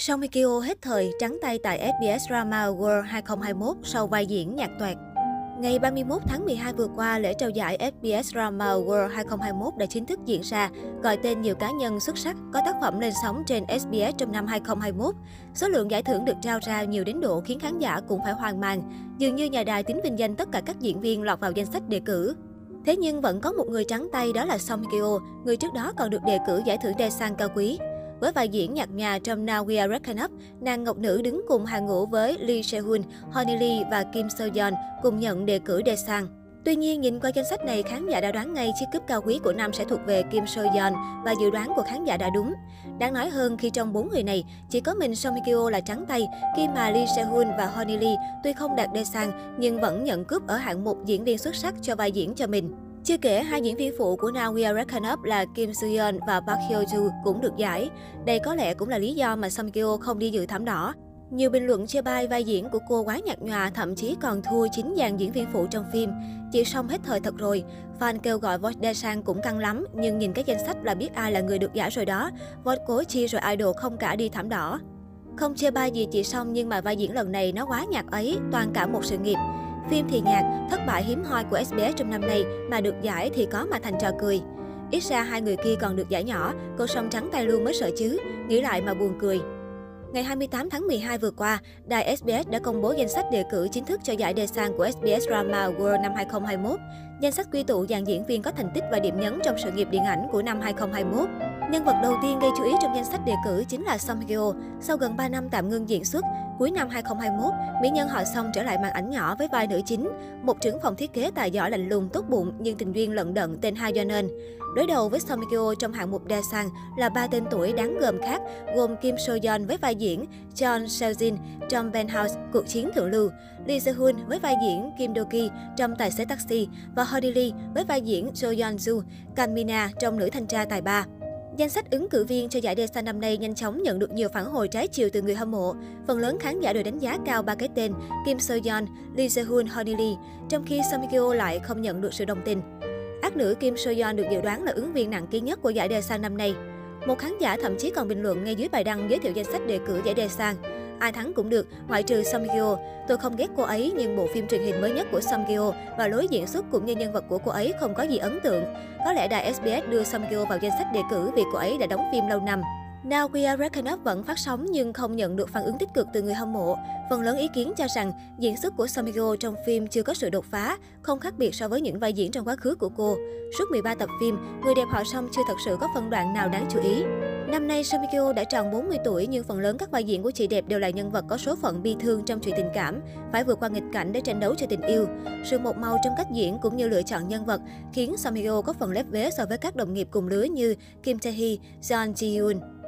Song Mikio hết thời trắng tay tại SBS Drama World 2021 sau vai diễn nhạc toẹt. Ngày 31 tháng 12 vừa qua, lễ trao giải SBS Drama World 2021 đã chính thức diễn ra, gọi tên nhiều cá nhân xuất sắc có tác phẩm lên sóng trên SBS trong năm 2021. Số lượng giải thưởng được trao ra nhiều đến độ khiến khán giả cũng phải hoang mang. Dường như nhà đài tính vinh danh tất cả các diễn viên lọt vào danh sách đề cử. Thế nhưng vẫn có một người trắng tay đó là Song Hye Kyo, người trước đó còn được đề cử giải thưởng Daesan cao quý. Với vai diễn nhạt nhà trong Now We Are Reckon Up, nàng Ngọc Nữ đứng cùng hàng ngũ với Lee Se-hun, Honey Lee và Kim So-yeon cùng nhận đề cử Daesan. Tuy nhiên, nhìn qua danh sách này, khán giả đã đoán ngay chiếc cúp cao quý của năm sẽ thuộc về Kim So Yeon và dự đoán của khán giả đã đúng. Đáng nói hơn khi trong bốn người này, chỉ có mình Song Hye Kyo là trắng tay, khi mà Lee Se Hoon và Honey Lee tuy không đạt Daesan nhưng vẫn nhận cúp ở hạng mục diễn viên xuất sắc cho vai diễn cho mình. Chưa kể, hai diễn viên phụ của Now We Are Reckon Up là Kim Soo Yeon và Park Hyo Joo cũng được giải. Đây có lẽ cũng là lý do mà Song Kyo không đi dự thảm đỏ. Nhiều bình luận chê bai vai diễn của cô quá nhạt nhòa, thậm chí còn thua chính dàn diễn viên phụ trong phim. Chị xong hết thời thật rồi. Fan kêu gọi Voice Dae cũng căng lắm, nhưng nhìn cái danh sách là biết ai là người được giải rồi đó. Voice cố chi rồi idol không cả đi thảm đỏ. Không chê bai gì chị xong nhưng mà vai diễn lần này nó quá nhạt ấy, toàn cả một sự nghiệp. Phim thì nhạc, thất bại hiếm hoi của SBS trong năm nay mà được giải thì có mà thành trò cười. Ít ra hai người kia còn được giải nhỏ, cô song trắng tay luôn mới sợ chứ, nghĩ lại mà buồn cười. Ngày 28 tháng 12 vừa qua, đài SBS đã công bố danh sách đề cử chính thức cho giải đề sang của SBS Drama World năm 2021. Danh sách quy tụ dàn diễn viên có thành tích và điểm nhấn trong sự nghiệp điện ảnh của năm 2021. Nhân vật đầu tiên gây chú ý trong danh sách đề cử chính là Song Hye Kyo. Sau gần 3 năm tạm ngưng diễn xuất, cuối năm 2021, mỹ nhân họ Song trở lại màn ảnh nhỏ với vai nữ chính, một trưởng phòng thiết kế tài giỏi lạnh lùng tốt bụng nhưng tình duyên lận đận tên Ha Yeon Đối đầu với Song Hye Kyo trong hạng mục Dae là ba tên tuổi đáng gờm khác, gồm Kim So Yeon với vai diễn John Seo Jin trong Penthouse Cuộc chiến thượng lưu, Lee Se Hoon với vai diễn Kim Do Ki trong Tài xế taxi và Hody Lee với vai diễn Jo Yeon Ju, Kanmina trong Nữ thanh tra tài ba. Danh sách ứng cử viên cho giải Daesan năm nay nhanh chóng nhận được nhiều phản hồi trái chiều từ người hâm mộ. Phần lớn khán giả đều đánh giá cao ba cái tên Kim So Yeon, Lee Se Hoon, Honey Lee, trong khi Song Hye Kyo lại không nhận được sự đồng tình. Ác nữ Kim So Yeon được dự đoán là ứng viên nặng ký nhất của giải Daesan năm nay. Một khán giả thậm chí còn bình luận ngay dưới bài đăng giới thiệu danh sách đề cử giải đề sang Ai thắng cũng được, ngoại trừ Song Hye Tôi không ghét cô ấy, nhưng bộ phim truyền hình mới nhất của Song Hye và lối diễn xuất cũng như nhân vật của cô ấy không có gì ấn tượng. Có lẽ đài SBS đưa Song Hye vào danh sách đề cử vì cô ấy đã đóng phim lâu năm. Now We Are Reckoned Up vẫn phát sóng nhưng không nhận được phản ứng tích cực từ người hâm mộ. Phần lớn ý kiến cho rằng diễn xuất của Song trong phim chưa có sự đột phá, không khác biệt so với những vai diễn trong quá khứ của cô. Suốt 13 tập phim, người đẹp họ Song chưa thật sự có phân đoạn nào đáng chú ý. Năm nay, Song đã tròn 40 tuổi nhưng phần lớn các vai diễn của chị đẹp đều là nhân vật có số phận bi thương trong chuyện tình cảm, phải vượt qua nghịch cảnh để tranh đấu cho tình yêu. Sự một màu trong cách diễn cũng như lựa chọn nhân vật khiến Song có phần lép vế so với các đồng nghiệp cùng lứa như Kim Tae Hee, Jeon Ji Yoon.